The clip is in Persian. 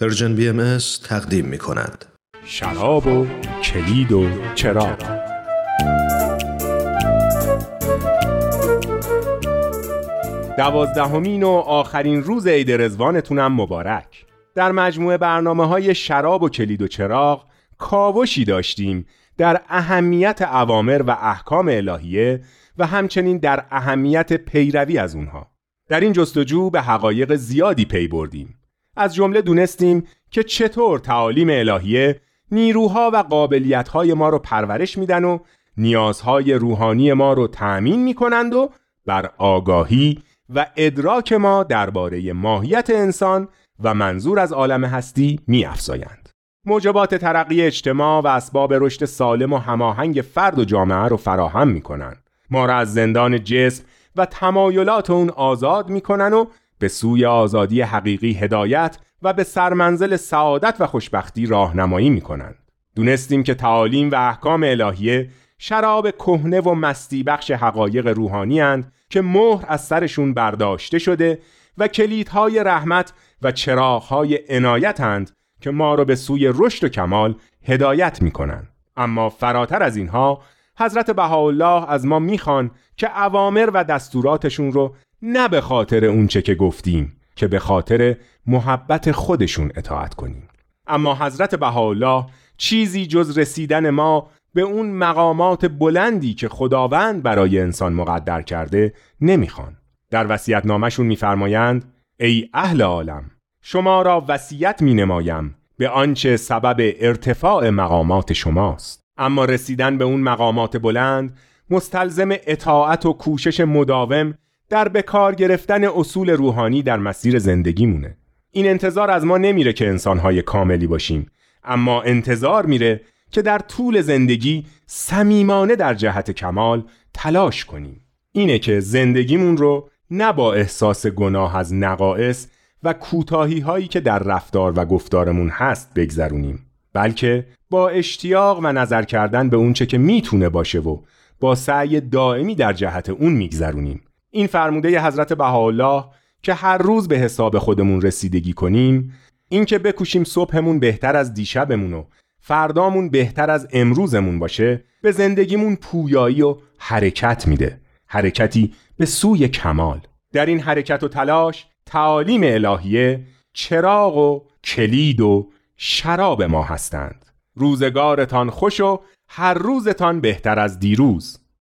Persian BM تقدیم می کند. شراب و کلید و چراغ. دوازدهمین و آخرین روز عید رضوانتونم مبارک. در مجموعه برنامه های شراب و کلید و چراغ کاوشی داشتیم در اهمیت اوامر و احکام الهیه و همچنین در اهمیت پیروی از اونها. در این جستجو به حقایق زیادی پی بردیم. از جمله دونستیم که چطور تعالیم الهیه نیروها و قابلیتهای ما رو پرورش میدن و نیازهای روحانی ما رو تأمین می‌کنند و بر آگاهی و ادراک ما درباره ماهیت انسان و منظور از عالم هستی میافزایند. موجبات ترقی اجتماع و اسباب رشد سالم و هماهنگ فرد و جامعه رو فراهم می‌کنند. ما را از زندان جسم و تمایلات اون آزاد می‌کنن و به سوی آزادی حقیقی هدایت و به سرمنزل سعادت و خوشبختی راهنمایی می‌کنند. دونستیم که تعالیم و احکام الهیه شراب کهنه و مستی بخش حقایق روحانی هند که مهر از سرشون برداشته شده و کلیدهای رحمت و چراغهای عنایت هند که ما را به سوی رشد و کمال هدایت می‌کنند. اما فراتر از اینها حضرت بهاءالله از ما می‌خوان که اوامر و دستوراتشون رو نه به خاطر اونچه که گفتیم که به خاطر محبت خودشون اطاعت کنیم. اما حضرت بهاءالله چیزی جز رسیدن ما به اون مقامات بلندی که خداوند برای انسان مقدر کرده نمی‌خوان. در وصیت نامشون میفرمایند ای اهل عالم شما را وصیت می نمایم به آنچه سبب ارتفاع مقامات شماست. اما رسیدن به اون مقامات بلند مستلزم اطاعت و کوشش مداوم در بکار گرفتن اصول روحانی در مسیر زندگیمونه این انتظار از ما نمیره که انسانهای کاملی باشیم اما انتظار میره که در طول زندگی صمیمانه در جهت کمال تلاش کنیم. اینه که زندگیمون رو نه با احساس گناه از نقائص و کوتاهی هایی که در رفتار و گفتارمون هست بگذرونیم بلکه با اشتیاق و نظر کردن به اونچه که می‌تونه باشه و با سعی دائمی در جهت اون میگذرونیم. این فرموده حضرت بهاءالله که هر روز به حساب خودمون رسیدگی کنیم این که بکوشیم صبحمون بهتر از دیشبمون و فردامون بهتر از امروزمون باشه به زندگیمون پویایی و حرکت میده. حرکتی به سوی کمال. در این حرکت و تلاش تعالیم الهیه چراغ و کلید و شراب ما هستند. روزگارتان خوش و هر روزتان بهتر از دیروز.